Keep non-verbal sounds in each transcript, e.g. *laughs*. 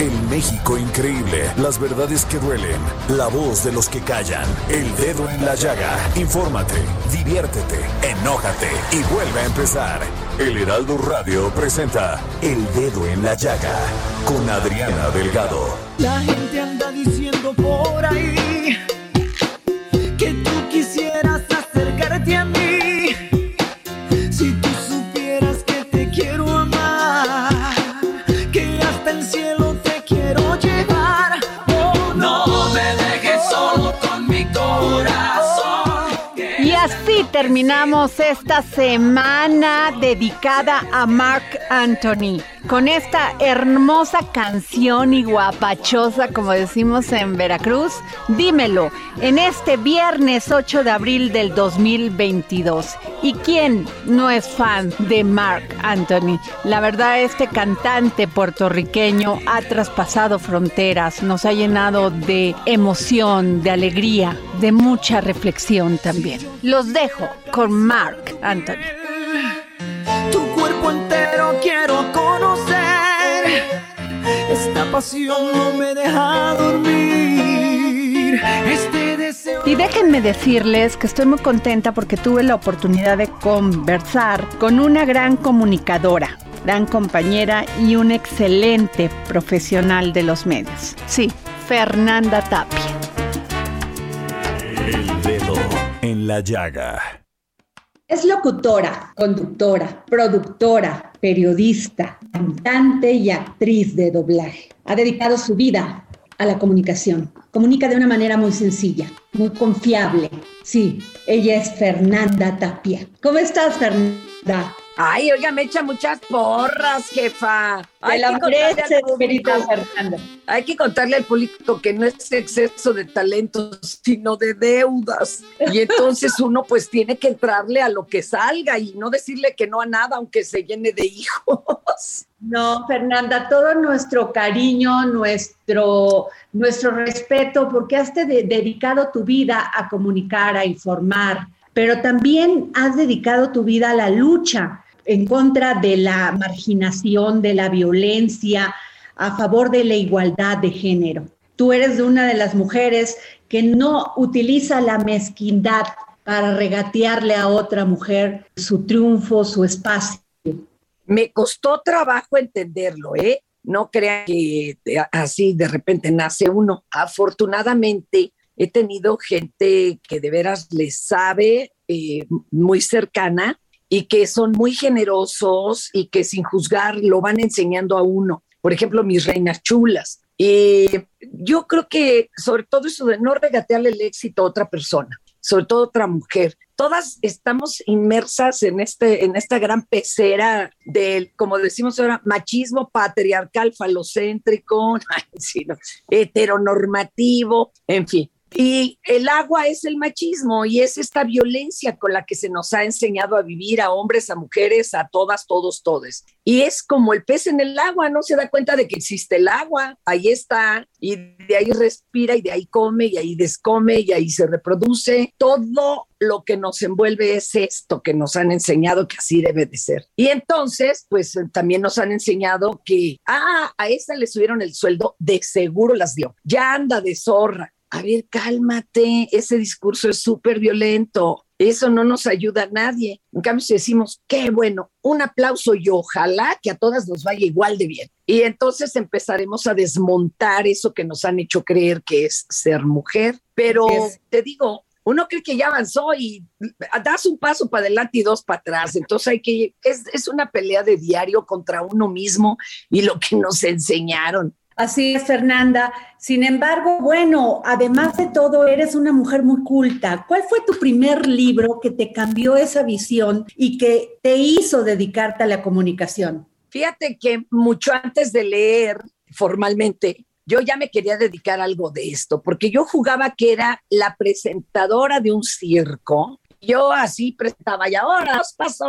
El México increíble. Las verdades que duelen. La voz de los que callan. El dedo en la llaga. Infórmate, diviértete, enójate y vuelve a empezar. El Heraldo Radio presenta El Dedo en la Llaga con Adriana Delgado. La gente anda diciendo por ahí que tú quisieras acercarte a mí. Terminamos esta semana dedicada a Mark Anthony con esta hermosa canción y guapachosa, como decimos en Veracruz. Dímelo, en este viernes 8 de abril del 2022. ¿Y quién no es fan de Mark Anthony? La verdad, este cantante puertorriqueño ha traspasado fronteras, nos ha llenado de emoción, de alegría, de mucha reflexión también. Los dejo con Mark Anthony. Tu cuerpo entero quiero pasión no me deja dormir. Este deseo. Y déjenme decirles que estoy muy contenta porque tuve la oportunidad de conversar con una gran comunicadora, gran compañera y un excelente profesional de los medios. Sí, Fernanda Tapia. El Dedo en la Llaga. Es locutora, conductora, productora, periodista, cantante y actriz de doblaje. Ha dedicado su vida a la comunicación. Comunica de una manera muy sencilla, muy confiable. Sí, ella es Fernanda Tapia. ¿Cómo estás, Fernanda? Ay, oiga, me echa muchas porras, jefa. Hay la que al público- Fernanda. Hay que contarle al público que no es exceso de talento, sino de deudas. Y entonces *laughs* uno pues tiene que entrarle a lo que salga y no decirle que no a nada, aunque se llene de hijos. No, Fernanda, todo nuestro cariño, nuestro, nuestro respeto, porque has de- dedicado tu vida a comunicar, a informar, pero también has dedicado tu vida a la lucha en contra de la marginación, de la violencia, a favor de la igualdad de género. Tú eres de una de las mujeres que no utiliza la mezquindad para regatearle a otra mujer su triunfo, su espacio. Me costó trabajo entenderlo, ¿eh? No crean que de- así de repente nace uno. Afortunadamente he tenido gente que de veras le sabe eh, muy cercana y que son muy generosos y que sin juzgar lo van enseñando a uno. Por ejemplo, mis reinas chulas. Y yo creo que sobre todo eso de no regatearle el éxito a otra persona, sobre todo otra mujer. Todas estamos inmersas en, este, en esta gran pecera del, como decimos ahora, machismo patriarcal, falocéntrico, *laughs* heteronormativo, en fin. Y el agua es el machismo y es esta violencia con la que se nos ha enseñado a vivir a hombres, a mujeres, a todas, todos, todes. Y es como el pez en el agua, no se da cuenta de que existe el agua, ahí está, y de ahí respira y de ahí come y ahí descome y ahí se reproduce. Todo lo que nos envuelve es esto que nos han enseñado que así debe de ser. Y entonces, pues eh, también nos han enseñado que, ah, a esa le subieron el sueldo, de seguro las dio. Ya anda de zorra. A ver, cálmate, ese discurso es súper violento. eso no nos ayuda a nadie. En cambio, si decimos, qué bueno, un aplauso y ojalá que a todas nos vaya igual de bien. Y entonces empezaremos a desmontar eso que nos han hecho creer que es ser mujer. Pero te digo, uno cree que ya avanzó y das un paso para adelante y dos para atrás. Entonces hay que, es, es una pelea de diario contra uno mismo y lo que nos enseñaron. Así es, Fernanda. Sin embargo, bueno, además de todo, eres una mujer muy culta. ¿Cuál fue tu primer libro que te cambió esa visión y que te hizo dedicarte a la comunicación? Fíjate que mucho antes de leer formalmente, yo ya me quería dedicar a algo de esto, porque yo jugaba que era la presentadora de un circo. Yo así prestaba y ahora os pasó.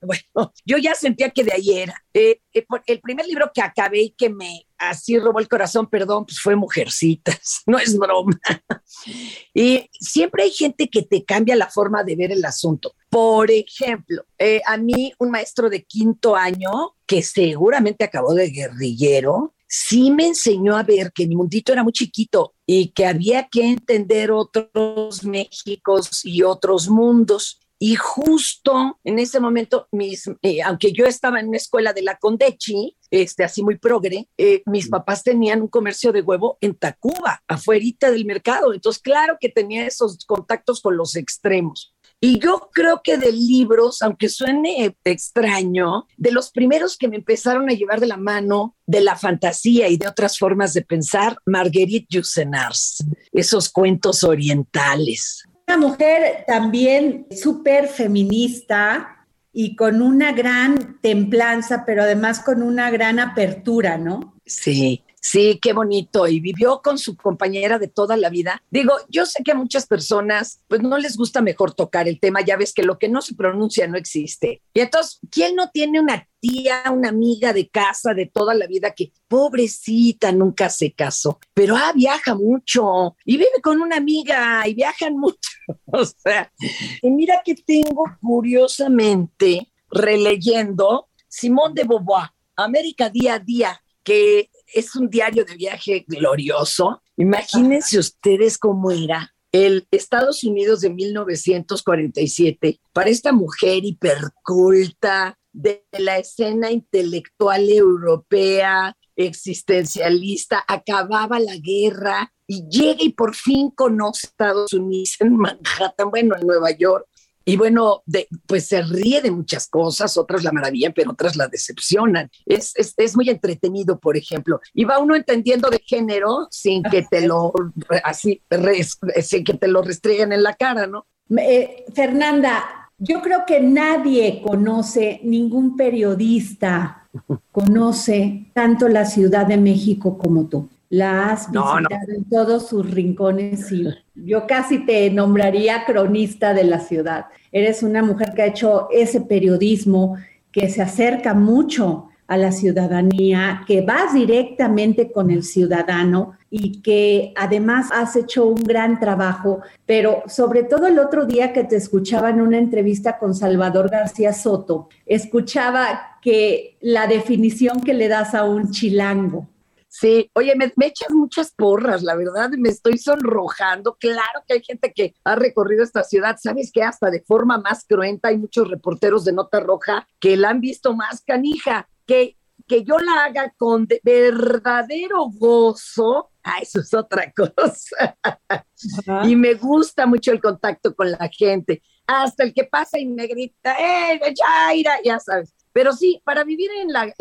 Bueno, yo ya sentía que de ahí era. Eh, eh, el primer libro que acabé y que me así robó el corazón, perdón, pues fue Mujercitas, *laughs* no es broma. Y siempre hay gente que te cambia la forma de ver el asunto. Por ejemplo, eh, a mí un maestro de quinto año, que seguramente acabó de guerrillero, sí me enseñó a ver que mi mundito era muy chiquito y que había que entender otros Méxicos y otros mundos. Y justo en ese momento, mis, eh, aunque yo estaba en una escuela de la Condechi, este, así muy progre, eh, mis papás tenían un comercio de huevo en Tacuba, afuerita del mercado. Entonces, claro que tenía esos contactos con los extremos. Y yo creo que de libros, aunque suene extraño, de los primeros que me empezaron a llevar de la mano de la fantasía y de otras formas de pensar, Marguerite Yourcenar, esos cuentos orientales una mujer también súper feminista y con una gran templanza, pero además con una gran apertura, ¿no? Sí, Sí, qué bonito. Y vivió con su compañera de toda la vida. Digo, yo sé que a muchas personas pues no les gusta mejor tocar el tema. Ya ves que lo que no se pronuncia no existe. Y entonces, ¿quién no tiene una tía, una amiga de casa de toda la vida que pobrecita nunca se casó, pero ah, viaja mucho y vive con una amiga y viajan *laughs* mucho? o sea, y mira que tengo curiosamente releyendo Simón de Beauvoir, América día a día, que es un diario de viaje glorioso. Imagínense ustedes cómo era el Estados Unidos de 1947 para esta mujer hiperculta de la escena intelectual europea, existencialista, acababa la guerra y llega y por fin conoce Estados Unidos en Manhattan, bueno, en Nueva York, y bueno, de, pues se ríe de muchas cosas, otras la maravillan, pero otras la decepcionan. Es, es, es, muy entretenido, por ejemplo. Y va uno entendiendo de género sin que te lo, así, sin que te lo restreguen en la cara, ¿no? Eh, Fernanda, yo creo que nadie conoce, ningún periodista *laughs* conoce tanto la Ciudad de México como tú la has visitado en todos sus rincones y yo casi te nombraría cronista de la ciudad. Eres una mujer que ha hecho ese periodismo que se acerca mucho a la ciudadanía, que vas directamente con el ciudadano y que además has hecho un gran trabajo, pero sobre todo el otro día que te escuchaba en una entrevista con Salvador García Soto, escuchaba que la definición que le das a un chilango, Sí, oye, me, echas muchas porras, la verdad, me estoy sonrojando. Claro que hay gente que ha recorrido esta ciudad, sabes que hasta de forma más cruenta hay muchos reporteros de nota roja que la han visto más canija, que, que yo la haga con verdadero gozo. Ah, eso es otra cosa. y me gusta mucho el contacto con la gente. Hasta el que pasa y me grita, ¡eh, Jaira! Ya sabes pero sí, para vivir en, la,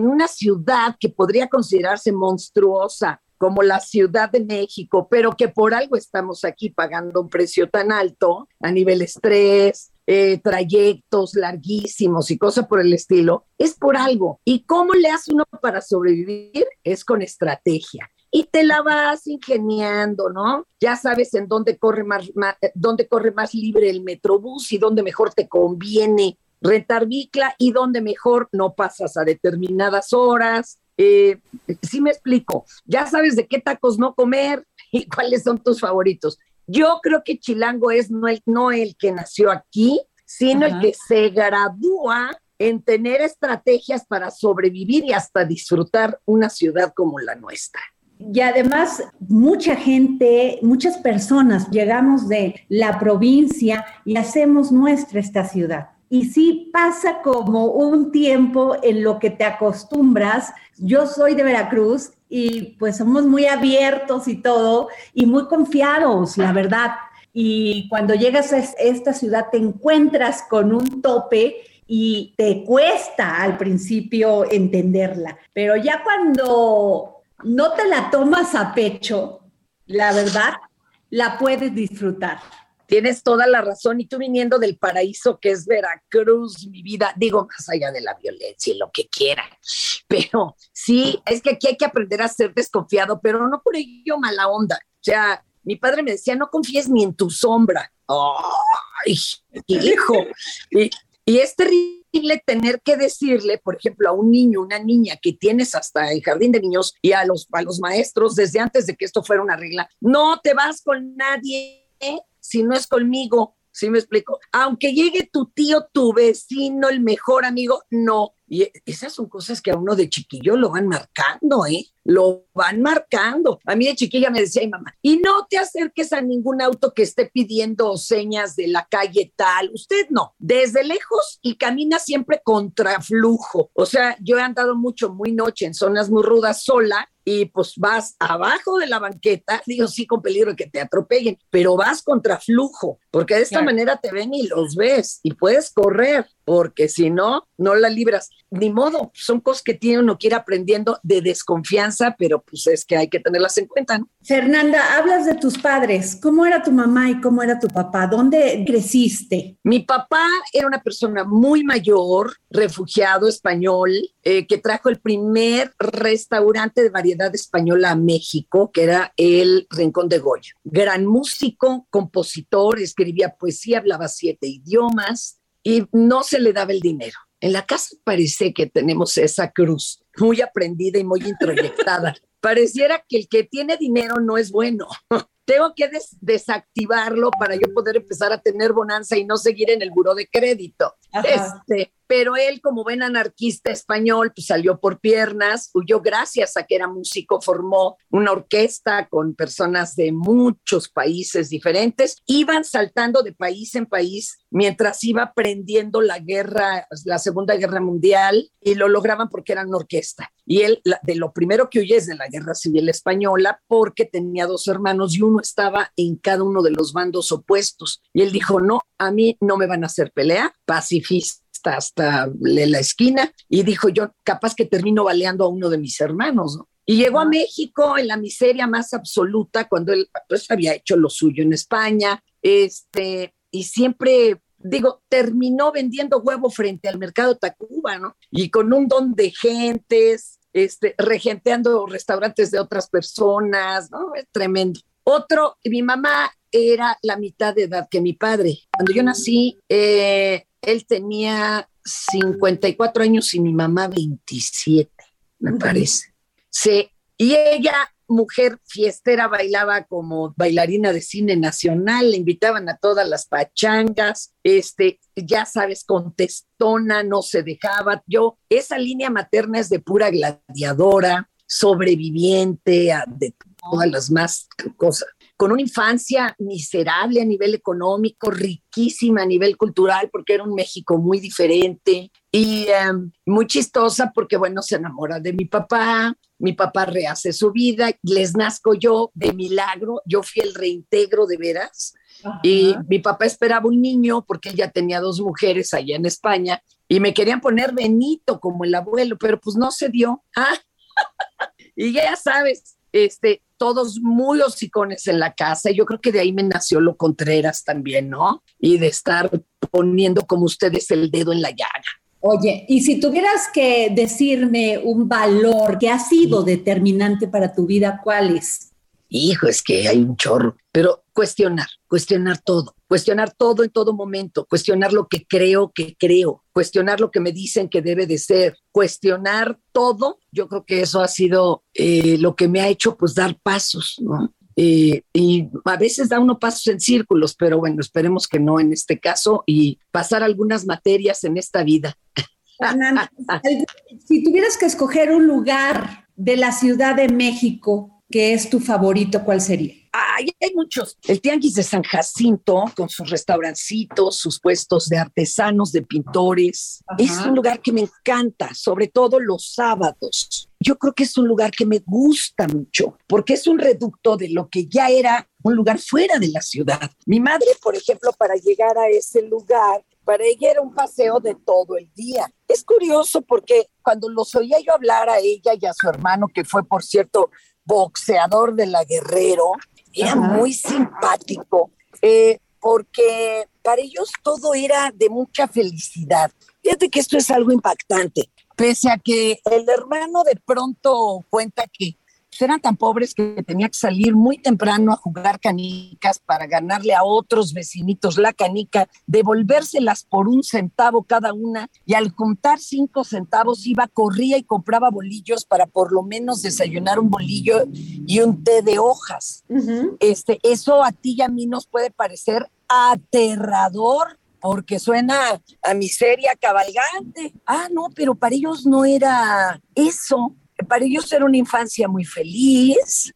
una ciudad que podría considerarse monstruosa, como la Ciudad de México, pero que por algo estamos aquí pagando un precio tan alto a nivel estrés, eh, trayectos larguísimos y cosas por el estilo, es por algo. ¿Y cómo le hace uno para sobrevivir? Es con estrategia. Y te la vas ingeniando, ¿no? Ya sabes en dónde corre más, más dónde corre más libre el metrobús y dónde mejor te conviene rentar bicla y donde mejor no pasas a determinadas horas. Eh, sí me explico, ya sabes de qué tacos no comer *laughs* y cuáles son tus favoritos. Yo creo que Chilango es no el, no el que nació aquí, sino el que se gradúa en tener estrategias para sobrevivir y hasta disfrutar una ciudad como la nuestra. Y además, mucha gente, muchas personas llegamos de la provincia y hacemos nuestra esta ciudad. Y sí pasa como un tiempo en lo que te acostumbras. Yo soy de Veracruz y pues somos muy abiertos y todo y muy confiados, la verdad. Y cuando llegas a esta ciudad te encuentras con un tope y te cuesta al principio entenderla, pero ya cuando no te la tomas a pecho, la verdad, la puedes disfrutar. Tienes toda la razón. Y tú viniendo del paraíso que es Veracruz, mi vida, digo, más allá de la violencia y lo que quieran. Pero sí, es que aquí hay que aprender a ser desconfiado, pero no por ello mala onda. O sea, mi padre me decía, no confíes ni en tu sombra. ¡Ay, hijo! Y, y es terrible tener que decirle, por ejemplo, a un niño, una niña que tienes hasta el jardín de niños y a los, a los maestros desde antes de que esto fuera una regla, no te vas con nadie si no es conmigo, ¿sí me explico? Aunque llegue tu tío, tu vecino, el mejor amigo, no. Y esas son cosas que a uno de chiquillo lo van marcando, ¿eh? Lo van marcando. A mí de chiquilla me decía mi mamá, y no te acerques a ningún auto que esté pidiendo señas de la calle tal. Usted no, desde lejos y camina siempre contra flujo. O sea, yo he andado mucho, muy noche, en zonas muy rudas sola y pues vas abajo de la banqueta, digo sí con peligro de que te atropellen, pero vas contra flujo, porque de esta manera te ven y los ves y puedes correr, porque si no, no la libras. Ni modo, son cosas que tiene uno que ir aprendiendo de desconfianza, pero pues es que hay que tenerlas en cuenta. ¿no? Fernanda, hablas de tus padres. ¿Cómo era tu mamá y cómo era tu papá? ¿Dónde creciste? Mi papá era una persona muy mayor, refugiado español, eh, que trajo el primer restaurante de variedad española a México, que era el Rincón de Goya. Gran músico, compositor, escribía poesía, hablaba siete idiomas y no se le daba el dinero. En la casa parece que tenemos esa cruz muy aprendida y muy introyectada. *laughs* Pareciera que el que tiene dinero no es bueno. *laughs* Tengo que desactivarlo para yo poder empezar a tener bonanza y no seguir en el buró de crédito. Este, pero él, como buen anarquista español, pues salió por piernas, huyó gracias a que era músico, formó una orquesta con personas de muchos países diferentes, iban saltando de país en país mientras iba aprendiendo la guerra, la Segunda Guerra Mundial, y lo lograban porque eran una orquesta. Y él, de lo primero que huyó es de la Guerra Civil Española, porque tenía dos hermanos y uno estaba en cada uno de los bandos opuestos. Y él dijo, no, a mí no me van a hacer pelea, pacifista hasta, la esquina y dijo yo, capaz que termino baleando a uno de mis hermanos, Y llegó a México en la miseria más absoluta cuando él pues, había hecho lo suyo en España, este, y siempre digo, terminó vendiendo huevo frente al mercado Tacuba, ¿no? Y con un don de gentes, este, regenteando restaurantes de otras personas, ¿no? Es tremendo. Otro, mi mamá era la mitad de edad que mi padre. Cuando yo nací, eh, él tenía 54 años y mi mamá 27, me parece. Sí, y ella, mujer fiestera, bailaba como bailarina de cine nacional, le invitaban a todas las pachangas, este, ya sabes, contestona, no se dejaba. Yo, esa línea materna es de pura gladiadora, sobreviviente, de todas las más cosas con una infancia miserable a nivel económico, riquísima a nivel cultural, porque era un México muy diferente y em, muy chistosa porque, bueno, se enamora de mi papá, mi papá rehace su vida, les nazco yo de milagro, yo fui el reintegro de veras. Y mi papá esperaba un niño porque él ya tenía dos mujeres allá en España y me querían poner Benito como el abuelo, pero pues no se dio. Ah, *laughs* y ya sabes, este, todos muy hocicones en la casa. Y yo creo que de ahí me nació lo Contreras también, ¿no? Y de estar poniendo como ustedes el dedo en la llaga. Oye, y si tuvieras que decirme un valor que ha sido determinante para tu vida, ¿cuál es? Hijo, es que hay un chorro, pero cuestionar, cuestionar todo, cuestionar todo en todo momento, cuestionar lo que creo que creo, cuestionar lo que me dicen que debe de ser, cuestionar todo, yo creo que eso ha sido eh, lo que me ha hecho pues dar pasos, ¿no? Eh, y a veces da uno pasos en círculos, pero bueno, esperemos que no en este caso y pasar algunas materias en esta vida. *laughs* si tuvieras que escoger un lugar de la Ciudad de México que es tu favorito, ¿cuál sería? Ay, hay muchos. El Tianguis de San Jacinto, con sus restaurancitos, sus puestos de artesanos, de pintores. Es un lugar que me encanta, sobre todo los sábados. Yo creo que es un lugar que me gusta mucho, porque es un reducto de lo que ya era un lugar fuera de la ciudad. Mi madre, por ejemplo, para llegar a ese lugar, para ella era un paseo de todo el día. Es curioso porque cuando los oía yo hablar a ella y a su hermano, que fue, por cierto, boxeador de la Guerrero, era muy simpático, eh, porque para ellos todo era de mucha felicidad. Fíjate que esto es algo impactante, pese a que el hermano de pronto cuenta que pues, eran tan pobres que tenía que salir muy temprano a jugar canicas para ganarle a otros vecinitos la canica, devolvérselas por un centavo cada una y al juntar cinco centavos iba, corría y compraba bolillos para por lo menos desayunar un bolillo y un té de hojas. este, eso a ti y a mí nos puede parecer aterrador porque suena a miseria cabalgante. Ah, no, pero para ellos no era eso para ellos era una infancia muy feliz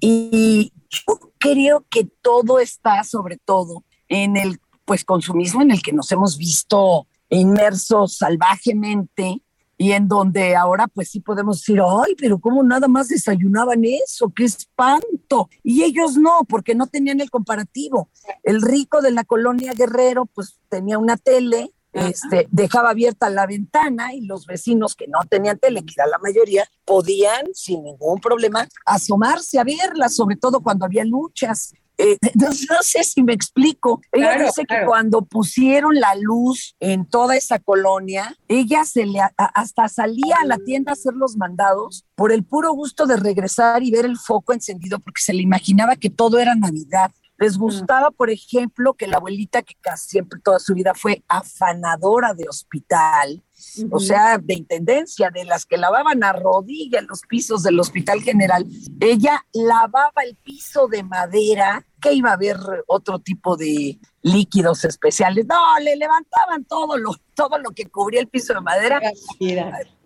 y yo creo que todo está sobre todo en el pues consumismo en el que nos hemos visto inmersos salvajemente y en donde ahora pues sí podemos decir, ay, pero ¿cómo nada más desayunaban eso? ¡Qué espanto! Y ellos no, porque no tenían el comparativo. El rico de la colonia Guerrero pues tenía una tele este, dejaba abierta la ventana y los vecinos que no tenían tele, que era la mayoría, podían sin ningún problema asomarse a verla, sobre todo cuando había luchas. Eh, *laughs* no, sé si me explico. Ella dice que cuando pusieron la luz en toda esa colonia, ella se le hasta salía a la tienda a hacer los mandados por el puro gusto de regresar y ver el foco encendido porque se le imaginaba que todo era Navidad. Les gustaba, por ejemplo, que la abuelita, que casi siempre toda su vida fue afanadora de hospital, o sea, de intendencia, de las que lavaban a rodilla los pisos del Hospital General, ella lavaba el piso de madera, que iba a haber otro tipo de líquidos especiales. No, le levantaban todo lo, todo lo que cubría el piso de madera,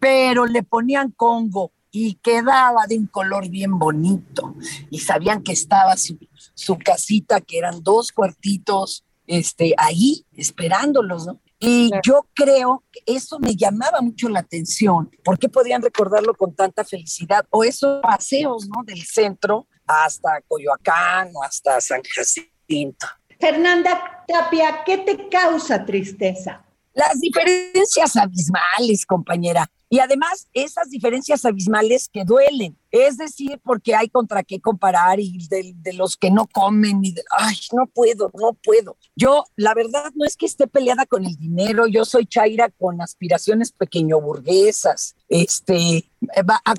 pero le ponían congo y quedaba de un color bien bonito. Y sabían que estaba su, su casita, que eran dos cuartitos, este, ahí esperándolos, ¿no? Y yo creo que eso me llamaba mucho la atención. ¿Por qué podían recordarlo con tanta felicidad? O esos paseos, ¿no? Del centro hasta Coyoacán o hasta San Jacinto. Fernanda Tapia, ¿qué te causa tristeza? Las diferencias abismales, compañera. Y además, esas diferencias abismales que duelen. Es decir, porque hay contra qué comparar y de, los que no comen y de, ay, no puedo, no puedo. Yo, la verdad, no es que esté peleada con el dinero. Yo soy Chaira con aspiraciones pequeño burguesas. Este,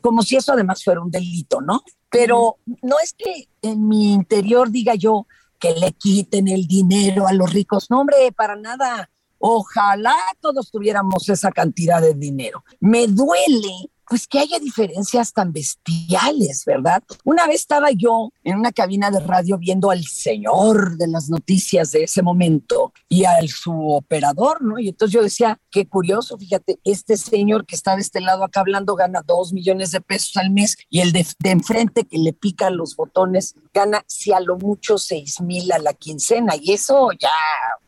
como si eso además fuera un delito, ¿no? Pero no es que en mi interior diga yo que le quiten el dinero a los ricos. No, hombre, para nada Ojalá todos tuviéramos esa cantidad de dinero. Me duele pues que haya diferencias tan bestiales, ¿verdad? Una vez estaba yo en una cabina de radio viendo al señor de las noticias de ese momento y al su operador, ¿no? Y entonces yo decía, qué curioso, fíjate, este señor que está de este lado acá hablando gana dos millones de pesos al mes y el de, de enfrente que le pica los botones gana, si a lo mucho, seis mil a la quincena. Y eso ya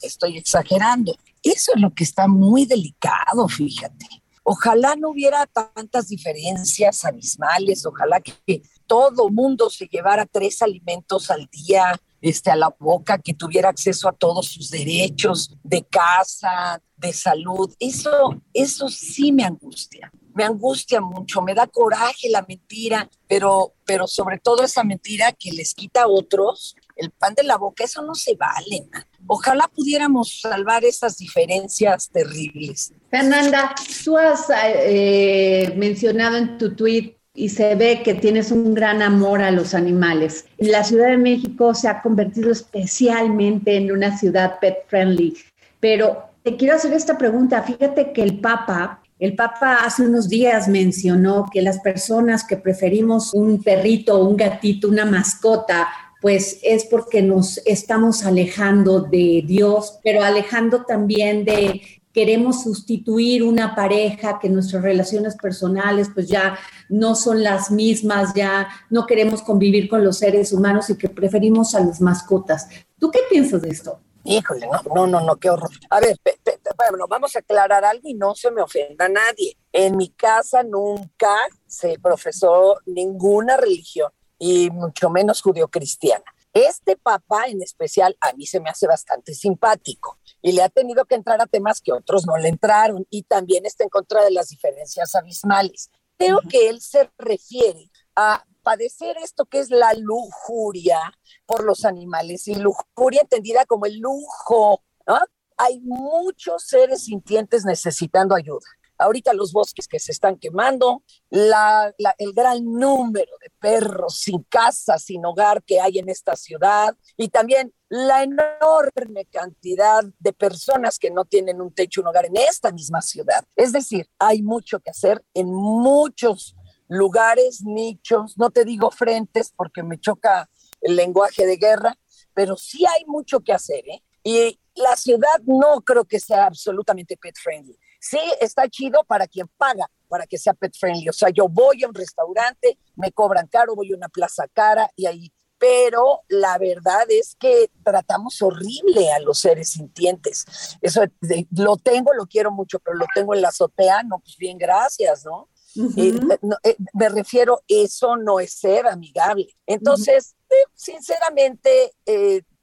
estoy exagerando. Eso es lo que está muy delicado, fíjate. Ojalá no hubiera tantas diferencias abismales, ojalá que todo mundo se llevara tres alimentos al día este, a la boca, que tuviera acceso a todos sus derechos de casa, de salud. Eso, eso sí me angustia, me angustia mucho, me da coraje la mentira, pero, pero sobre todo esa mentira que les quita a otros el pan de la boca, eso no se vale. Ojalá pudiéramos salvar esas diferencias terribles. Fernanda, tú has eh, mencionado en tu tweet y se ve que tienes un gran amor a los animales. La Ciudad de México se ha convertido especialmente en una ciudad pet friendly, pero te quiero hacer esta pregunta. Fíjate que el Papa el Papa hace unos días mencionó que las personas que preferimos un perrito, un gatito, una mascota pues es porque nos estamos alejando de Dios, pero alejando también de queremos sustituir una pareja, que nuestras relaciones personales pues ya no son las mismas, ya no queremos convivir con los seres humanos y que preferimos a las mascotas. ¿Tú qué piensas de esto? Híjole, no, no, no, no, qué horror. A ver, bueno, vamos a aclarar algo y no se me ofenda nadie. En mi casa nunca se profesó ninguna religión y mucho menos judio-cristiana. Este papá en especial a mí se me hace bastante simpático y le ha tenido que entrar a temas que otros no le entraron y también está en contra de las diferencias abismales. Creo que él se refiere a padecer esto que es la lujuria por los animales y lujuria entendida como el lujo. Hay muchos seres sintientes necesitando ayuda ahorita los bosques que se están quemando, el gran número de perros sin casa, sin hogar que hay en esta ciudad y también la enorme cantidad de personas que no tienen un techo, un hogar en esta misma ciudad. Es decir, hay mucho que hacer en muchos lugares, nichos, no te digo frentes porque me choca el lenguaje de guerra, pero sí hay mucho que hacer. ¿eh? Y la ciudad no creo que sea absolutamente pet friendly Sí, está chido para quien paga, para que sea pet friendly. O sea, yo voy a un restaurante, me cobran caro, voy a una plaza cara y ahí. Pero la verdad es que tratamos horrible a los seres sintientes. Eso lo tengo, lo quiero mucho, pero lo tengo en la azotea, no, pues bien, gracias, ¿no? Eh, eh, me refiero, eso no es ser amigable. Entonces, eh, sinceramente,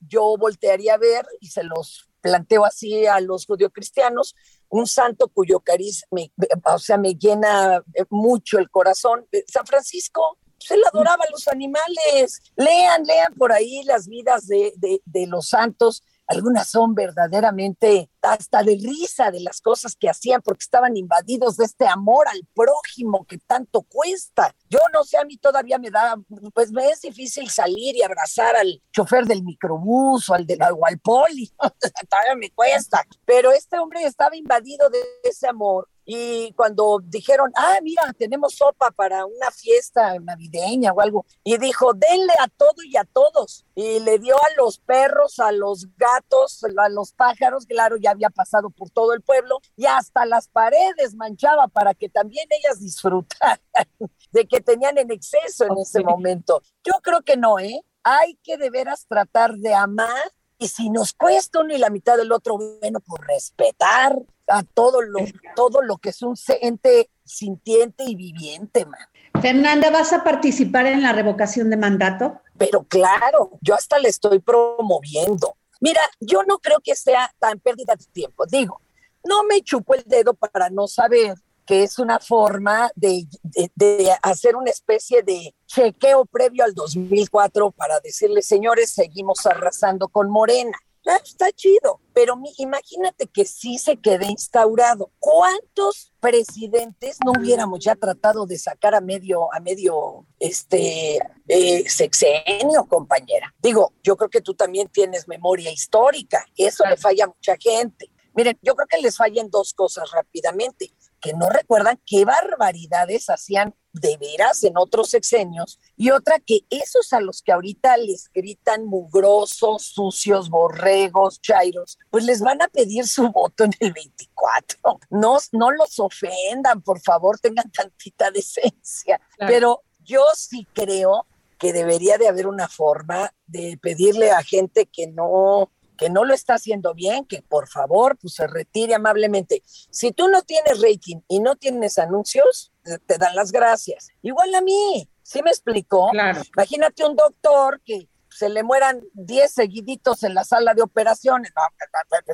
yo voltearía a ver y se los planteo así a los judio-cristianos, un santo cuyo cariz me, o sea, me llena eh, mucho el corazón. Eh, San Francisco, pues, le adoraba a los animales. Lean, lean por ahí las vidas de, de, de los santos algunas son verdaderamente hasta de risa de las cosas que hacían porque estaban invadidos de este amor al prójimo que tanto cuesta. Yo no sé, a mí todavía me da, pues me es difícil salir y abrazar al chofer del microbús o al, de, o al poli, *laughs* todavía me cuesta, pero este hombre estaba invadido de ese amor y cuando dijeron, ah, mira, tenemos sopa para una fiesta navideña o algo, y dijo, denle a todo y a todos. Y le dio a los perros, a los gatos, a los pájaros, claro, ya había pasado por todo el pueblo, y hasta las paredes manchaba para que también ellas disfrutaran *laughs* de que tenían en exceso en ese momento. Yo creo que no, ¿eh? Hay que de veras tratar de amar y si nos cuesta uno y la mitad del otro, bueno, por respetar a todo lo, todo lo que es un ente sintiente y viviente, man. Fernanda, ¿vas a participar en la revocación de mandato? Pero claro, yo hasta le estoy promoviendo. Mira, yo no creo que sea tan pérdida de tiempo. Digo, no me chupo el dedo para no saber que es una forma de, de, hacer una especie de chequeo previo al 2004 para decirle, señores, seguimos arrasando con Morena. Ah, está chido, pero imagínate que sí se quede instaurado. ¿Cuántos presidentes no hubiéramos ya tratado de sacar a medio, a medio este eh, sexenio, compañera? Digo, yo creo que tú también tienes memoria histórica, eso le falla a mucha gente. Miren, yo creo que les fallan dos cosas rápidamente que no recuerdan qué barbaridades hacían de veras en otros sexenios, y otra que esos a los que ahorita les gritan mugrosos, sucios, borregos, chairos, pues les van a pedir su *laughs* voto en el 24. No, no los ofendan, por favor, tengan tantita decencia. Pero yo sí creo que debería de haber una forma de pedirle a gente que no que no lo está haciendo bien, que por favor pues se retire amablemente. Si tú no tienes rating y no tienes anuncios, te dan las gracias. Igual a mí, ¿sí me explicó? Claro. Imagínate un doctor que se le mueran 10 seguiditos en la sala de operaciones,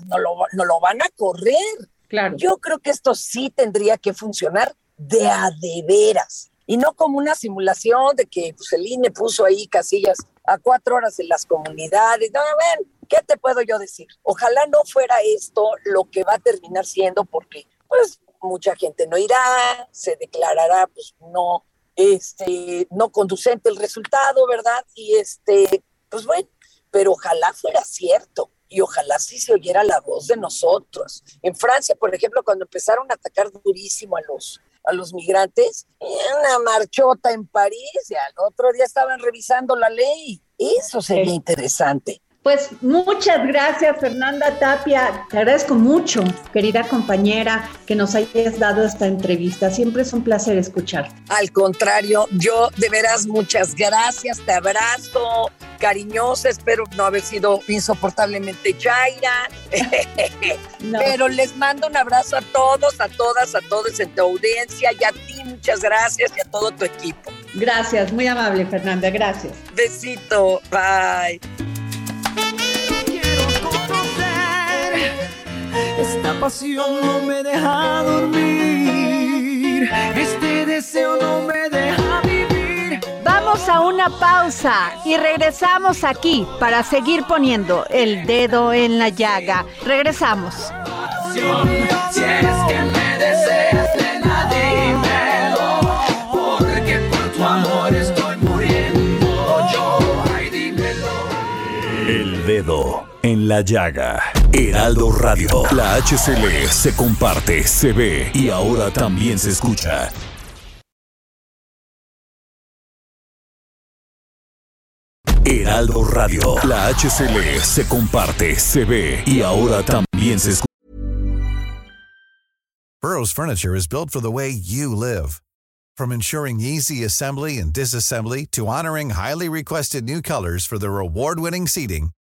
no, lo, no lo van a correr. Claro. Yo creo que esto sí tendría que funcionar de a de veras y no como una simulación de que pues, el INE puso ahí casillas a cuatro horas en las comunidades. No, ¿qué te puedo yo decir? Ojalá no fuera esto lo que va a terminar siendo, porque pues mucha gente no irá, se declarará pues no, este, no conducente el resultado, ¿verdad? Y este, pues bueno, pero ojalá fuera cierto y ojalá sí se oyera la voz de nosotros. En Francia, por ejemplo, cuando empezaron a atacar durísimo a los a los migrantes, una marchota en París y al otro día estaban revisando la ley. Eso sería interesante. Pues muchas gracias, Fernanda Tapia. Te agradezco mucho, querida compañera, que nos hayas dado esta entrevista. Siempre es un placer escucharte. Al contrario, yo de veras muchas gracias, te abrazo, cariñosa, espero no haber sido insoportablemente chaira, *laughs* pero les mando un abrazo a todos, a todas, a todos en tu audiencia y a ti muchas gracias y a todo tu equipo. Gracias, muy amable Fernanda, gracias. Besito, bye. Esta pasión no me deja dormir. Este deseo no me deja vivir. Vamos a una pausa y regresamos aquí para seguir poniendo el dedo en la llaga. Regresamos. Si es que me deseas, nena, dímelo. Porque por tu amor estoy muriendo yo. Ay, dímelo. El dedo en la llaga. Heraldo Radio. La HCL se comparte, se ve y ahora también se escucha. Heraldo Radio. La HCL se comparte, se ve y ahora también se escucha. Burrow's furniture is built for the way you live. From ensuring easy assembly and disassembly to honoring highly requested new colors for their award-winning seating,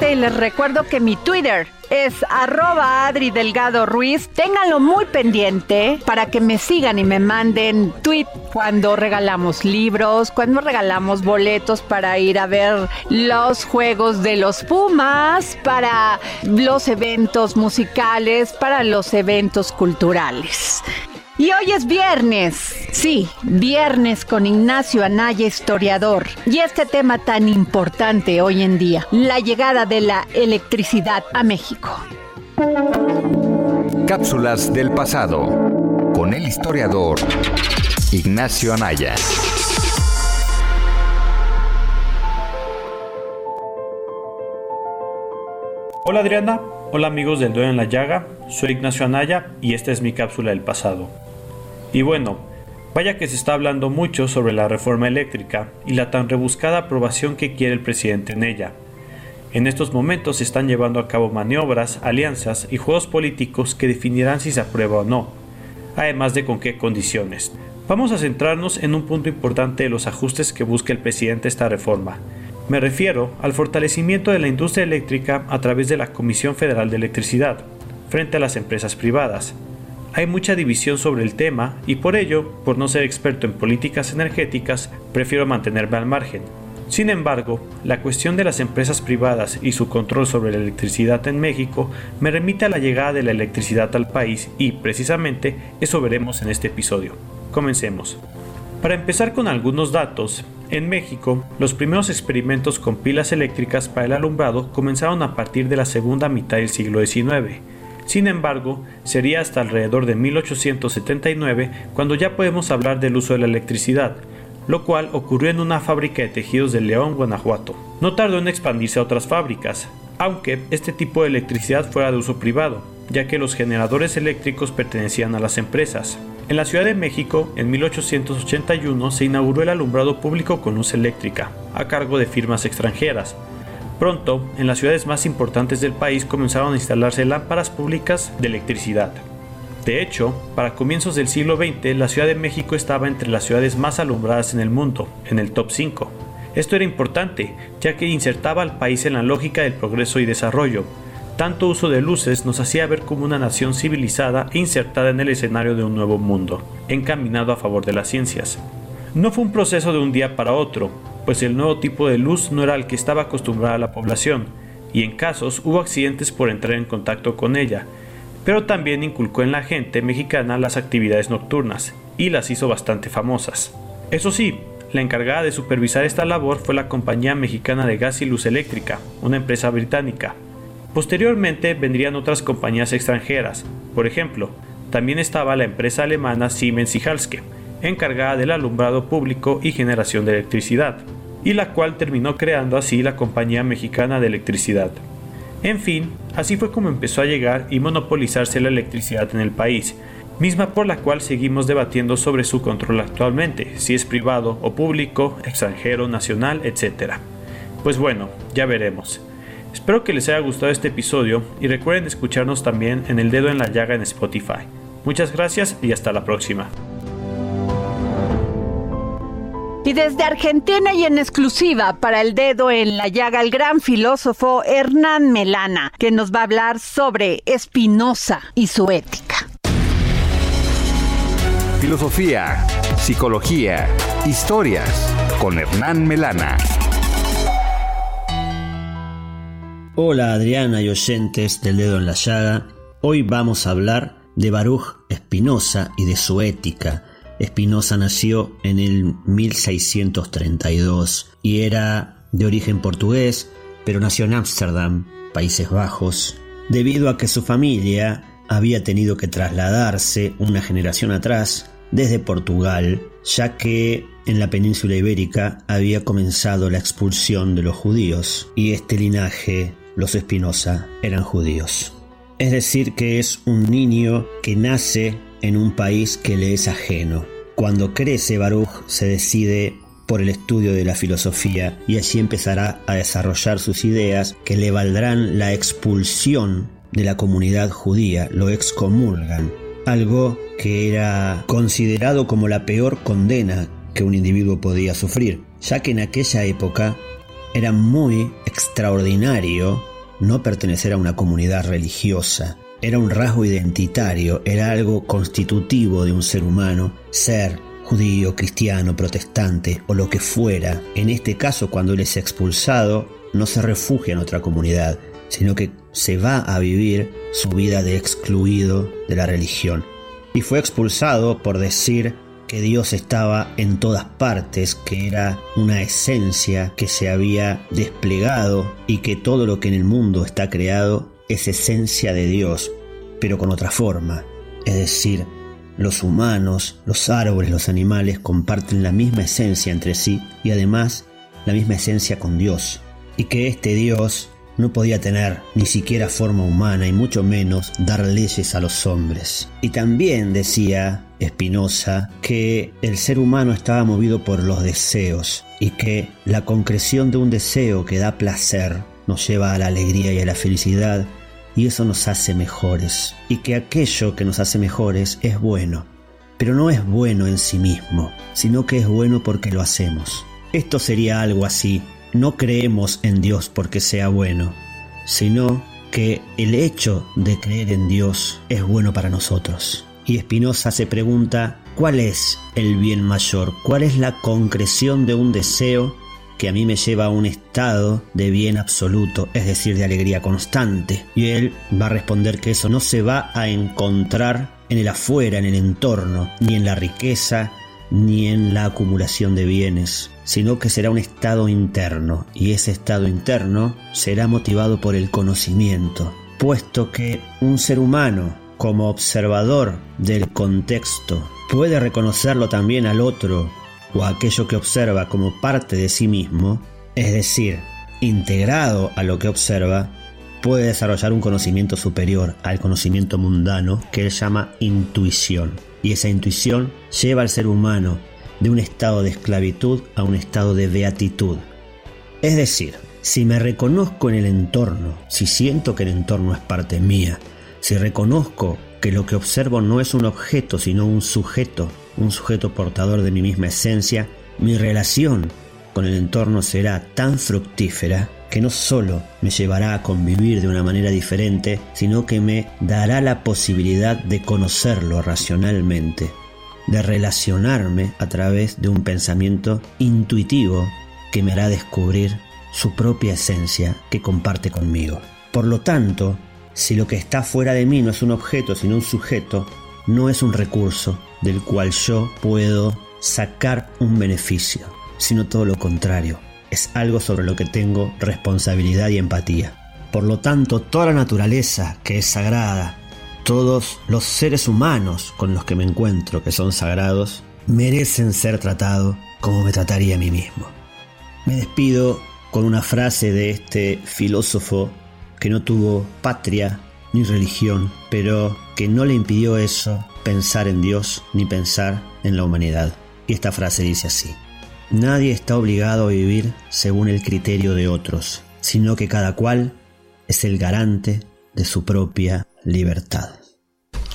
Y les recuerdo que mi Twitter es arroba Adri Delgado Ruiz. Ténganlo muy pendiente para que me sigan y me manden tweet cuando regalamos libros, cuando regalamos boletos para ir a ver los juegos de los Pumas, para los eventos musicales, para los eventos culturales. Y hoy es viernes, sí, viernes con Ignacio Anaya, historiador. Y este tema tan importante hoy en día, la llegada de la electricidad a México. Cápsulas del pasado con el historiador Ignacio Anaya. Hola Adriana, hola amigos del Dedo en la Llaga, soy Ignacio Anaya y esta es mi cápsula del pasado. Y bueno, vaya que se está hablando mucho sobre la reforma eléctrica y la tan rebuscada aprobación que quiere el presidente en ella. En estos momentos se están llevando a cabo maniobras, alianzas y juegos políticos que definirán si se aprueba o no, además de con qué condiciones. Vamos a centrarnos en un punto importante de los ajustes que busca el presidente esta reforma. Me refiero al fortalecimiento de la industria eléctrica a través de la Comisión Federal de Electricidad, frente a las empresas privadas. Hay mucha división sobre el tema y por ello, por no ser experto en políticas energéticas, prefiero mantenerme al margen. Sin embargo, la cuestión de las empresas privadas y su control sobre la electricidad en México me remite a la llegada de la electricidad al país y, precisamente, eso veremos en este episodio. Comencemos. Para empezar con algunos datos, en México, los primeros experimentos con pilas eléctricas para el alumbrado comenzaron a partir de la segunda mitad del siglo XIX. Sin embargo, sería hasta alrededor de 1879 cuando ya podemos hablar del uso de la electricidad, lo cual ocurrió en una fábrica de tejidos de León, Guanajuato. No tardó en expandirse a otras fábricas, aunque este tipo de electricidad fuera de uso privado, ya que los generadores eléctricos pertenecían a las empresas. En la Ciudad de México, en 1881, se inauguró el alumbrado público con luz eléctrica, a cargo de firmas extranjeras. Pronto, en las ciudades más importantes del país comenzaron a instalarse lámparas públicas de electricidad. De hecho, para comienzos del siglo XX, la Ciudad de México estaba entre las ciudades más alumbradas en el mundo, en el top 5. Esto era importante, ya que insertaba al país en la lógica del progreso y desarrollo. Tanto uso de luces nos hacía ver como una nación civilizada e insertada en el escenario de un nuevo mundo, encaminado a favor de las ciencias. No fue un proceso de un día para otro, pues el nuevo tipo de luz no era el que estaba acostumbrada la población, y en casos hubo accidentes por entrar en contacto con ella, pero también inculcó en la gente mexicana las actividades nocturnas y las hizo bastante famosas. Eso sí, la encargada de supervisar esta labor fue la Compañía Mexicana de Gas y Luz Eléctrica, una empresa británica. Posteriormente vendrían otras compañías extranjeras, por ejemplo, también estaba la empresa alemana Siemens y Halske, encargada del alumbrado público y generación de electricidad, y la cual terminó creando así la Compañía Mexicana de Electricidad. En fin, así fue como empezó a llegar y monopolizarse la electricidad en el país, misma por la cual seguimos debatiendo sobre su control actualmente, si es privado o público, extranjero, nacional, etc. Pues bueno, ya veremos. Espero que les haya gustado este episodio y recuerden escucharnos también en El Dedo en la Llaga en Spotify. Muchas gracias y hasta la próxima. Y desde Argentina y en exclusiva para el dedo en la llaga, el gran filósofo Hernán Melana, que nos va a hablar sobre Spinoza y su ética. Filosofía, psicología, historias con Hernán Melana. Hola Adriana y oyentes del dedo en la llaga. Hoy vamos a hablar de Baruch Spinoza y de su ética Spinoza nació en el 1632 y era de origen portugués, pero nació en Ámsterdam, Países Bajos, debido a que su familia había tenido que trasladarse una generación atrás desde Portugal, ya que en la península ibérica había comenzado la expulsión de los judíos y este linaje, los Spinoza, eran judíos. Es decir, que es un niño que nace en un país que le es ajeno. Cuando crece Baruch se decide por el estudio de la filosofía y allí empezará a desarrollar sus ideas que le valdrán la expulsión de la comunidad judía, lo excomulgan, algo que era considerado como la peor condena que un individuo podía sufrir, ya que en aquella época era muy extraordinario no pertenecer a una comunidad religiosa, era un rasgo identitario, era algo constitutivo de un ser humano, ser judío, cristiano, protestante o lo que fuera. En este caso, cuando él es expulsado, no se refugia en otra comunidad, sino que se va a vivir su vida de excluido de la religión. Y fue expulsado por decir que Dios estaba en todas partes, que era una esencia que se había desplegado y que todo lo que en el mundo está creado es esencia de Dios, pero con otra forma. Es decir, los humanos, los árboles, los animales comparten la misma esencia entre sí y además la misma esencia con Dios. Y que este Dios no podía tener ni siquiera forma humana y mucho menos dar leyes a los hombres. Y también decía Spinoza que el ser humano estaba movido por los deseos y que la concreción de un deseo que da placer nos lleva a la alegría y a la felicidad y eso nos hace mejores. Y que aquello que nos hace mejores es bueno, pero no es bueno en sí mismo, sino que es bueno porque lo hacemos. Esto sería algo así, no creemos en Dios porque sea bueno, sino que el hecho de creer en Dios es bueno para nosotros. Y Spinoza se pregunta, ¿cuál es el bien mayor? ¿Cuál es la concreción de un deseo que a mí me lleva a un estado de bien absoluto, es decir, de alegría constante. Y él va a responder que eso no se va a encontrar en el afuera, en el entorno, ni en la riqueza, ni en la acumulación de bienes, sino que será un estado interno, y ese estado interno será motivado por el conocimiento, puesto que un ser humano, como observador del contexto, puede reconocerlo también al otro o aquello que observa como parte de sí mismo, es decir, integrado a lo que observa, puede desarrollar un conocimiento superior al conocimiento mundano que él llama intuición. Y esa intuición lleva al ser humano de un estado de esclavitud a un estado de beatitud. Es decir, si me reconozco en el entorno, si siento que el entorno es parte mía, si reconozco que lo que observo no es un objeto, sino un sujeto, un sujeto portador de mi misma esencia, mi relación con el entorno será tan fructífera que no solo me llevará a convivir de una manera diferente, sino que me dará la posibilidad de conocerlo racionalmente, de relacionarme a través de un pensamiento intuitivo que me hará descubrir su propia esencia que comparte conmigo. Por lo tanto, si lo que está fuera de mí no es un objeto, sino un sujeto, no es un recurso del cual yo puedo sacar un beneficio, sino todo lo contrario, es algo sobre lo que tengo responsabilidad y empatía. Por lo tanto, toda la naturaleza que es sagrada, todos los seres humanos con los que me encuentro que son sagrados, merecen ser tratados como me trataría a mí mismo. Me despido con una frase de este filósofo que no tuvo patria ni religión, pero que no le impidió eso pensar en Dios ni pensar en la humanidad. Y esta frase dice así, Nadie está obligado a vivir según el criterio de otros, sino que cada cual es el garante de su propia libertad.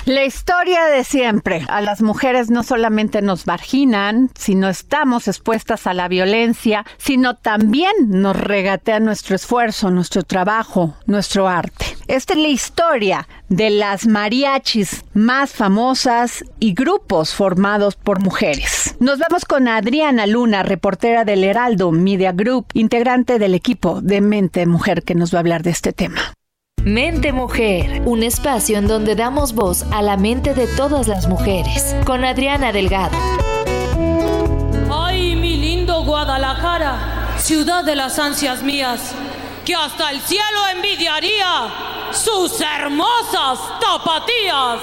La historia de siempre. A las mujeres no solamente nos marginan, sino estamos expuestas a la violencia, sino también nos regatea nuestro esfuerzo, nuestro trabajo, nuestro arte. Esta es la historia de las mariachis más famosas y grupos formados por mujeres. Nos vamos con Adriana Luna, reportera del Heraldo Media Group, integrante del equipo de Mente Mujer, que nos va a hablar de este tema. Mente Mujer, un espacio en donde damos voz a la mente de todas las mujeres, con Adriana Delgado. Ay, mi lindo Guadalajara, ciudad de las ansias mías, que hasta el cielo envidiaría sus hermosas tapatías.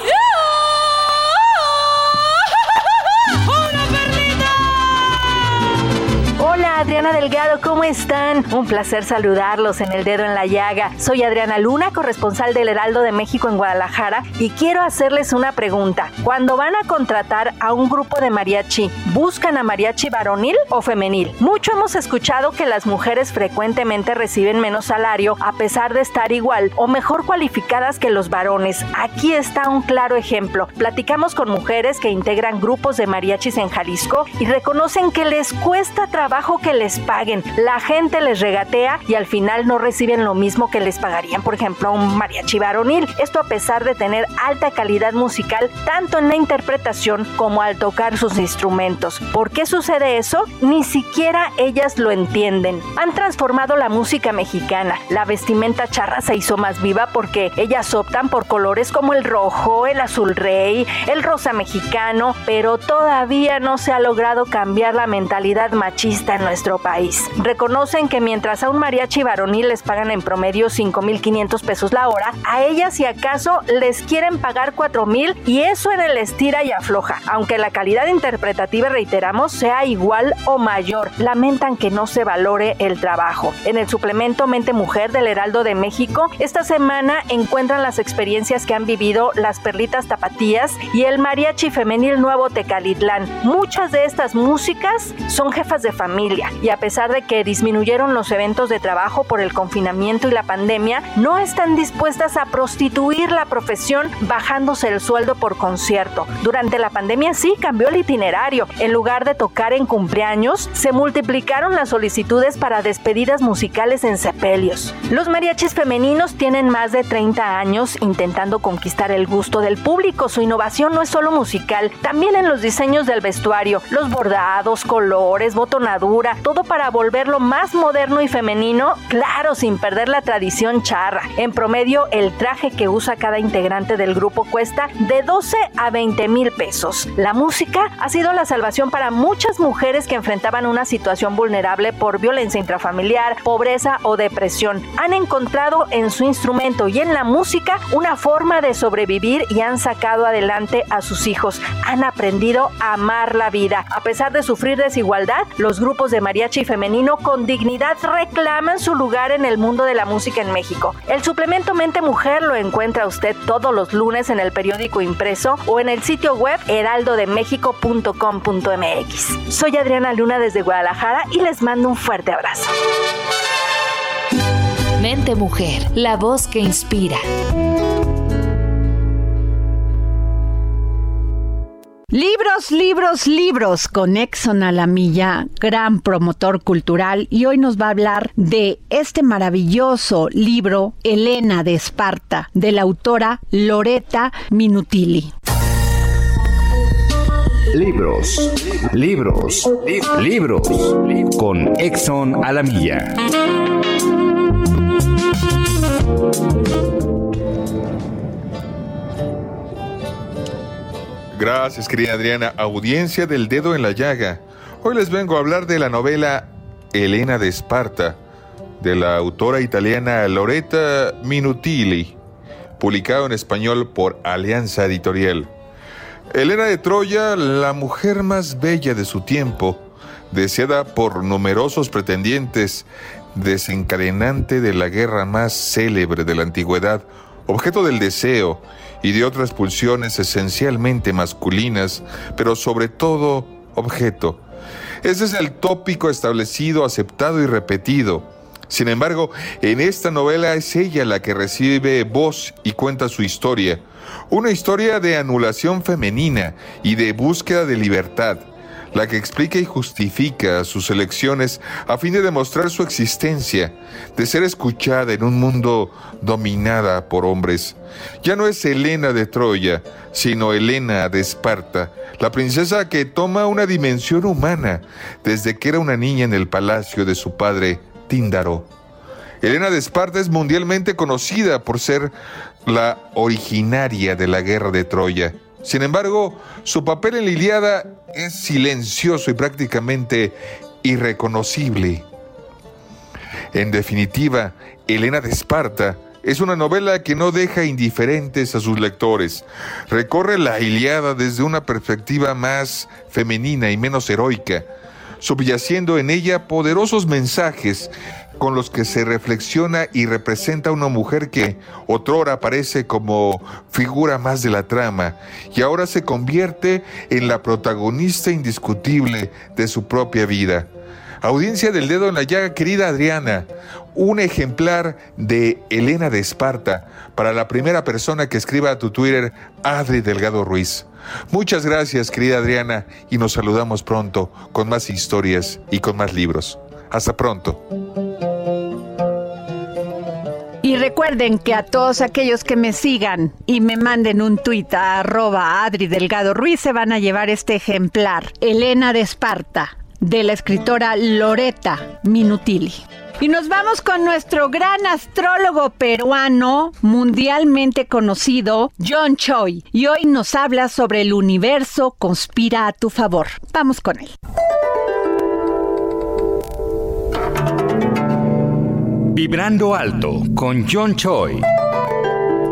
Hola Adriana Delgado, ¿cómo están? Un placer saludarlos en el dedo en la llaga. Soy Adriana Luna, corresponsal del Heraldo de México en Guadalajara y quiero hacerles una pregunta. Cuando van a contratar a un grupo de mariachi, ¿buscan a mariachi varonil o femenil? Mucho hemos escuchado que las mujeres frecuentemente reciben menos salario a pesar de estar igual o mejor cualificadas que los varones. Aquí está un claro ejemplo. Platicamos con mujeres que integran grupos de mariachis en Jalisco y reconocen que les cuesta trabajo que les paguen. La gente les regatea y al final no reciben lo mismo que les pagarían, por ejemplo, a un mariachi varonil. Esto a pesar de tener alta calidad musical, tanto en la interpretación como al tocar sus instrumentos. ¿Por qué sucede eso? Ni siquiera ellas lo entienden. Han transformado la música mexicana. La vestimenta charra se hizo más viva porque ellas optan por colores como el rojo, el azul rey, el rosa mexicano, pero todavía no se ha logrado cambiar la mentalidad machista nuestro país. Reconocen que mientras a un mariachi varonil les pagan en promedio 5.500 pesos la hora, a ellas si acaso les quieren pagar 4.000 y eso en el estira y afloja. Aunque la calidad interpretativa, reiteramos, sea igual o mayor, lamentan que no se valore el trabajo. En el suplemento Mente Mujer del Heraldo de México, esta semana encuentran las experiencias que han vivido las perlitas tapatías y el mariachi femenil nuevo Tecalitlán. Muchas de estas músicas son jefas de familia y a pesar de que disminuyeron los eventos de trabajo por el confinamiento y la pandemia, no están dispuestas a prostituir la profesión bajándose el sueldo por concierto. Durante la pandemia sí cambió el itinerario. En lugar de tocar en cumpleaños, se multiplicaron las solicitudes para despedidas musicales en sepelios. Los mariachis femeninos tienen más de 30 años intentando conquistar el gusto del público. Su innovación no es solo musical, también en los diseños del vestuario, los bordados, colores, todo para volverlo más moderno y femenino, claro, sin perder la tradición charra. En promedio, el traje que usa cada integrante del grupo cuesta de 12 a 20 mil pesos. La música ha sido la salvación para muchas mujeres que enfrentaban una situación vulnerable por violencia intrafamiliar, pobreza o depresión. Han encontrado en su instrumento y en la música una forma de sobrevivir y han sacado adelante a sus hijos. Han aprendido a amar la vida. A pesar de sufrir desigualdad, los grupos grupos de mariachi femenino con dignidad reclaman su lugar en el mundo de la música en México. El suplemento Mente Mujer lo encuentra usted todos los lunes en el periódico impreso o en el sitio web heraldodemexico.com.mx. Soy Adriana Luna desde Guadalajara y les mando un fuerte abrazo. Mente Mujer, la voz que inspira. Libros, libros, libros con Exxon a la milla, gran promotor cultural y hoy nos va a hablar de este maravilloso libro Elena de Esparta de la autora Loreta Minutili. Libros, libros, libros con Exxon a la milla. Gracias, querida Adriana. Audiencia del dedo en la llaga. Hoy les vengo a hablar de la novela Elena de Esparta, de la autora italiana Loretta Minutili, publicado en español por Alianza Editorial. Elena de Troya, la mujer más bella de su tiempo, deseada por numerosos pretendientes, desencadenante de la guerra más célebre de la antigüedad, objeto del deseo y de otras pulsiones esencialmente masculinas, pero sobre todo objeto. Ese es el tópico establecido, aceptado y repetido. Sin embargo, en esta novela es ella la que recibe voz y cuenta su historia. Una historia de anulación femenina y de búsqueda de libertad la que explica y justifica sus elecciones a fin de demostrar su existencia, de ser escuchada en un mundo dominada por hombres. Ya no es Helena de Troya, sino Helena de Esparta, la princesa que toma una dimensión humana desde que era una niña en el palacio de su padre Tíndaro. Helena de Esparta es mundialmente conocida por ser la originaria de la guerra de Troya. Sin embargo, su papel en la Iliada es silencioso y prácticamente irreconocible. En definitiva, Elena de Esparta es una novela que no deja indiferentes a sus lectores. Recorre la Iliada desde una perspectiva más femenina y menos heroica, subyaciendo en ella poderosos mensajes con los que se reflexiona y representa una mujer que otrora aparece como figura más de la trama y ahora se convierte en la protagonista indiscutible de su propia vida. Audiencia del dedo en la llaga, querida Adriana, un ejemplar de Elena de Esparta para la primera persona que escriba a tu Twitter, Adri Delgado Ruiz. Muchas gracias, querida Adriana, y nos saludamos pronto con más historias y con más libros. Hasta pronto. Y recuerden que a todos aquellos que me sigan y me manden un tuit a arroba Adri Delgado Ruiz se van a llevar este ejemplar, Elena de Esparta, de la escritora Loreta Minutili. Y nos vamos con nuestro gran astrólogo peruano, mundialmente conocido, John Choi. Y hoy nos habla sobre el universo conspira a tu favor. Vamos con él. Vibrando alto con John Choi.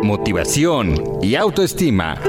Motivación y autoestima.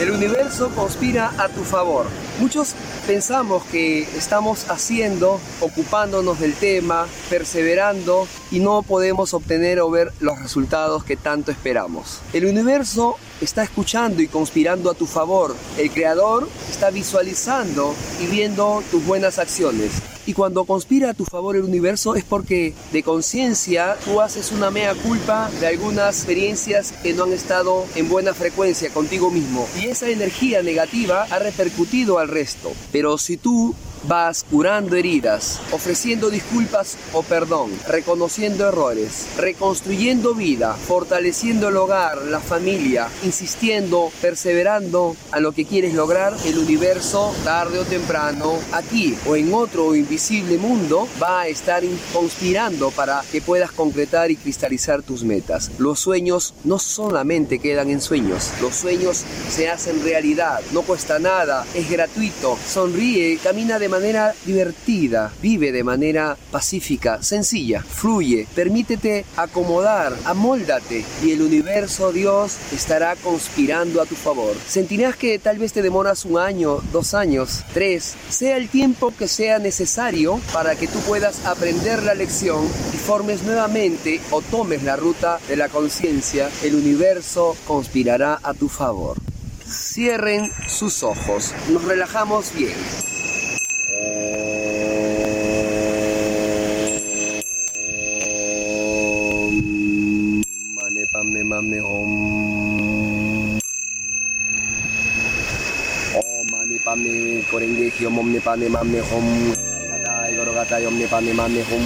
El universo conspira a tu favor. Muchos pensamos que estamos haciendo, ocupándonos del tema, perseverando y no podemos obtener o ver los resultados que tanto esperamos. El universo está escuchando y conspirando a tu favor. El creador está visualizando y viendo tus buenas acciones. Y cuando conspira a tu favor el universo es porque de conciencia tú haces una mea culpa de algunas experiencias que no han estado en buena frecuencia contigo mismo. Y esa energía negativa ha repercutido al resto. Pero si tú vas curando heridas, ofreciendo disculpas o perdón, reconociendo errores, reconstruyendo vida, fortaleciendo el hogar, la familia, insistiendo, perseverando a lo que quieres lograr, el universo, tarde o temprano, aquí o en otro invisible mundo, va a estar conspirando para que puedas concretar y cristalizar tus metas. Los sueños no solamente quedan en sueños, los sueños se hacen realidad, no cuesta nada, es gratuito, sonríe, camina de manera divertida, vive de manera pacífica, sencilla, fluye, permítete acomodar, amóldate y el universo, Dios, estará conspirando a tu favor. Sentirás que tal vez te demoras un año, dos años, tres, sea el tiempo que sea necesario para que tú puedas aprender la lección y formes nuevamente o tomes la ruta de la conciencia, el universo conspirará a tu favor. Cierren sus ojos, nos relajamos bien. Yom omne pane mamne hum. Gatai gorogatai omne pane mamne hum.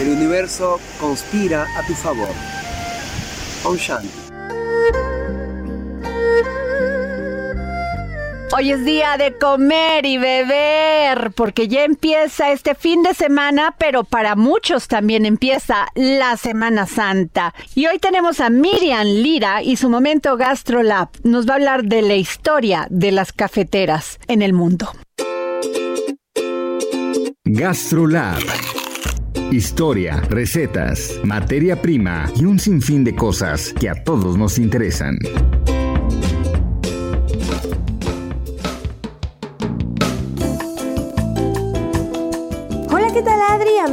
El universo conspira a tu favor. Om Shanti. Hoy es día de comer y beber, porque ya empieza este fin de semana, pero para muchos también empieza la Semana Santa. Y hoy tenemos a Miriam Lira y su momento GastroLab. Nos va a hablar de la historia de las cafeteras en el mundo. GastroLab. Historia, recetas, materia prima y un sinfín de cosas que a todos nos interesan.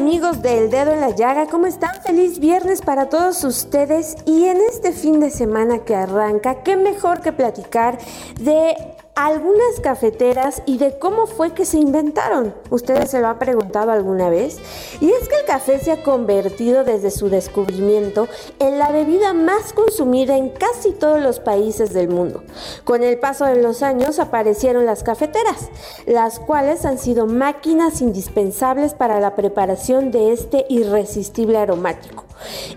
Amigos del Dedo en la Llaga, ¿cómo están? Feliz viernes para todos ustedes y en este fin de semana que arranca, qué mejor que platicar de algunas cafeteras y de cómo fue que se inventaron. ¿Ustedes se lo han preguntado alguna vez? Y es que el café se ha convertido desde su descubrimiento en la bebida más consumida en casi todos los países del mundo. Con el paso de los años aparecieron las cafeteras, las cuales han sido máquinas indispensables para la preparación de este irresistible aromático.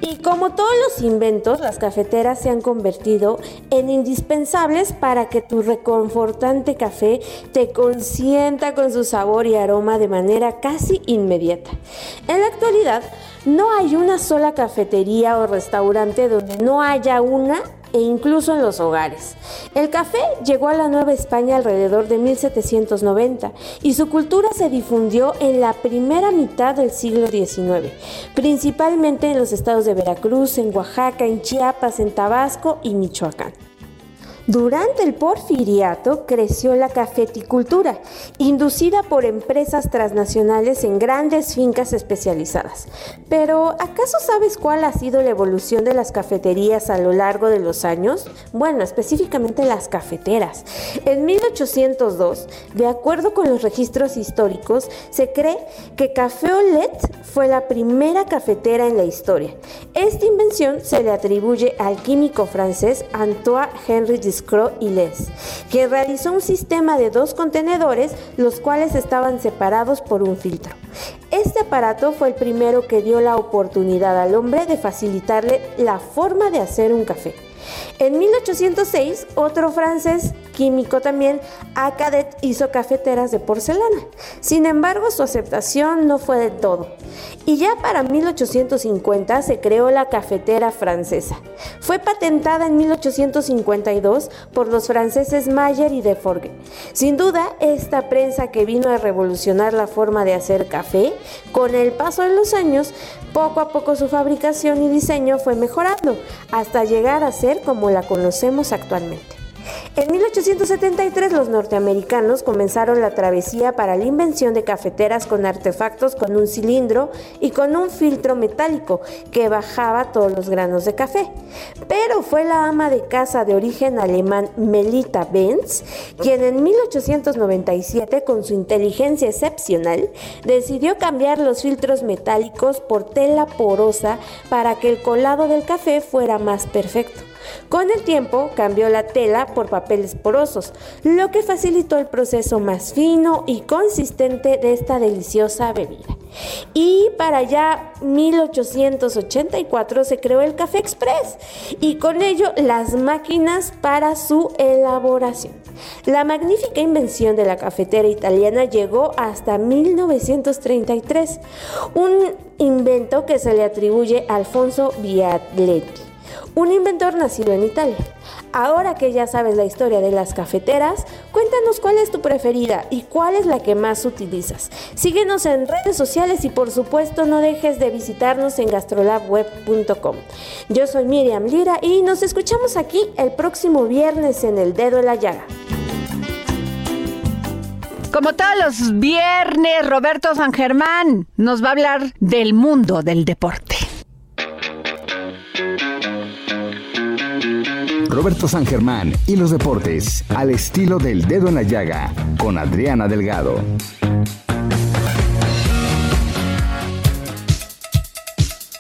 Y como todos los inventos, las cafeteras se han convertido en indispensables para que tu reconfortante café te consienta con su sabor y aroma de manera casi inmediata. En la actualidad, no hay una sola cafetería o restaurante donde no haya una e incluso en los hogares. El café llegó a la Nueva España alrededor de 1790 y su cultura se difundió en la primera mitad del siglo XIX, principalmente en los estados de Veracruz, en Oaxaca, en Chiapas, en Tabasco y Michoacán. Durante el porfiriato creció la cafeticultura, inducida por empresas transnacionales en grandes fincas especializadas. Pero, ¿acaso sabes cuál ha sido la evolución de las cafeterías a lo largo de los años? Bueno, específicamente las cafeteras. En 1802, de acuerdo con los registros históricos, se cree que Café Olet fue la primera cafetera en la historia. Esta invención se le atribuye al químico francés Antoine Henry Discro y Les, realizó un sistema de dos contenedores, los cuales estaban separados por un filtro. Este aparato fue el primero que dio la oportunidad al hombre de facilitarle la forma de hacer un café. En 1806, otro francés, químico también, Acadet, hizo cafeteras de porcelana. Sin embargo, su aceptación no fue de todo. Y ya para 1850 se creó la cafetera francesa. Fue patentada en 1852 por los franceses Mayer y Deforgue. Sin duda, esta prensa que vino a revolucionar la forma de hacer café, con el paso de los años, poco a poco su fabricación y diseño fue mejorando, hasta llegar a ser como la conocemos actualmente. En 1873 los norteamericanos comenzaron la travesía para la invención de cafeteras con artefactos con un cilindro y con un filtro metálico que bajaba todos los granos de café. Pero fue la ama de casa de origen alemán Melita Benz quien en 1897 con su inteligencia excepcional decidió cambiar los filtros metálicos por tela porosa para que el colado del café fuera más perfecto. Con el tiempo cambió la tela por papeles porosos, lo que facilitó el proceso más fino y consistente de esta deliciosa bebida. Y para ya 1884 se creó el Café Express y con ello las máquinas para su elaboración. La magnífica invención de la cafetera italiana llegó hasta 1933, un invento que se le atribuye a Alfonso Bialetti un inventor nacido en Italia. Ahora que ya sabes la historia de las cafeteras, cuéntanos cuál es tu preferida y cuál es la que más utilizas. Síguenos en redes sociales y por supuesto no dejes de visitarnos en gastrolabweb.com. Yo soy Miriam Lira y nos escuchamos aquí el próximo viernes en El Dedo en la Llaga. Como todos los viernes, Roberto San Germán nos va a hablar del mundo del deporte. Roberto San Germán y los deportes al estilo del dedo en la llaga con Adriana Delgado.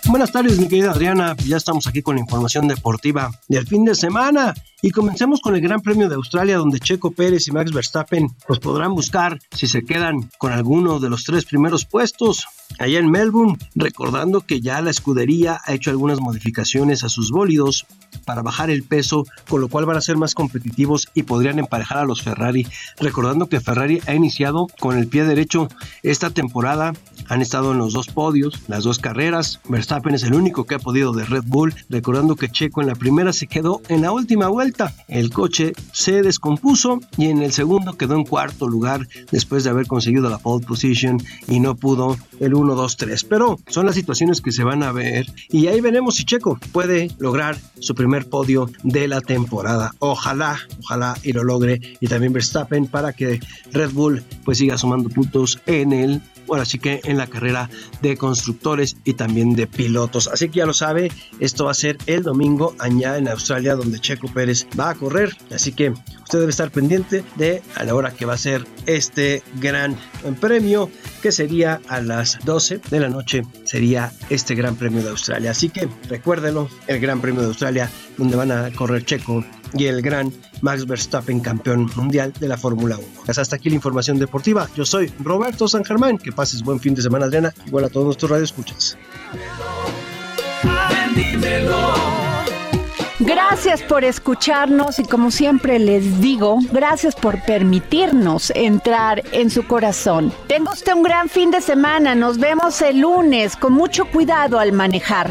Buenas tardes, mi querida Adriana. Ya estamos aquí con la información deportiva del fin de semana. Y comencemos con el Gran Premio de Australia, donde Checo Pérez y Max Verstappen pues podrán buscar si se quedan con alguno de los tres primeros puestos allá en Melbourne, recordando que ya la escudería ha hecho algunas modificaciones a sus bólidos para bajar el peso, con lo cual van a ser más competitivos y podrían emparejar a los Ferrari, recordando que Ferrari ha iniciado con el pie derecho esta temporada, han estado en los dos podios, las dos carreras, Verstappen es el único que ha podido de Red Bull, recordando que Checo en la primera se quedó en la última vuelta, el coche se descompuso y en el segundo quedó en cuarto lugar después de haber conseguido la pole position y no pudo el 1, 2, 3. Pero son las situaciones que se van a ver y ahí veremos si Checo puede lograr su primer podio de la temporada. Ojalá, ojalá y lo logre. Y también Verstappen para que Red Bull pues siga sumando puntos en el bueno, así que en la carrera de constructores y también de pilotos. Así que ya lo sabe, esto va a ser el domingo allá en Australia donde Checo Pérez va a correr. Así que usted debe estar pendiente de a la hora que va a ser este gran premio que sería a las 12 de la noche sería este gran premio de Australia. Así que recuérdelo, el gran premio de Australia donde van a correr Checo y el gran Max Verstappen, campeón mundial de la Fórmula 1. Hasta aquí la información deportiva. Yo soy Roberto San Germán. Que pases buen fin de semana, Adriana. Igual a todos nuestros radioescuchas. Gracias por escucharnos y como siempre les digo, gracias por permitirnos entrar en su corazón. Tenga usted un gran fin de semana, nos vemos el lunes con mucho cuidado al manejar.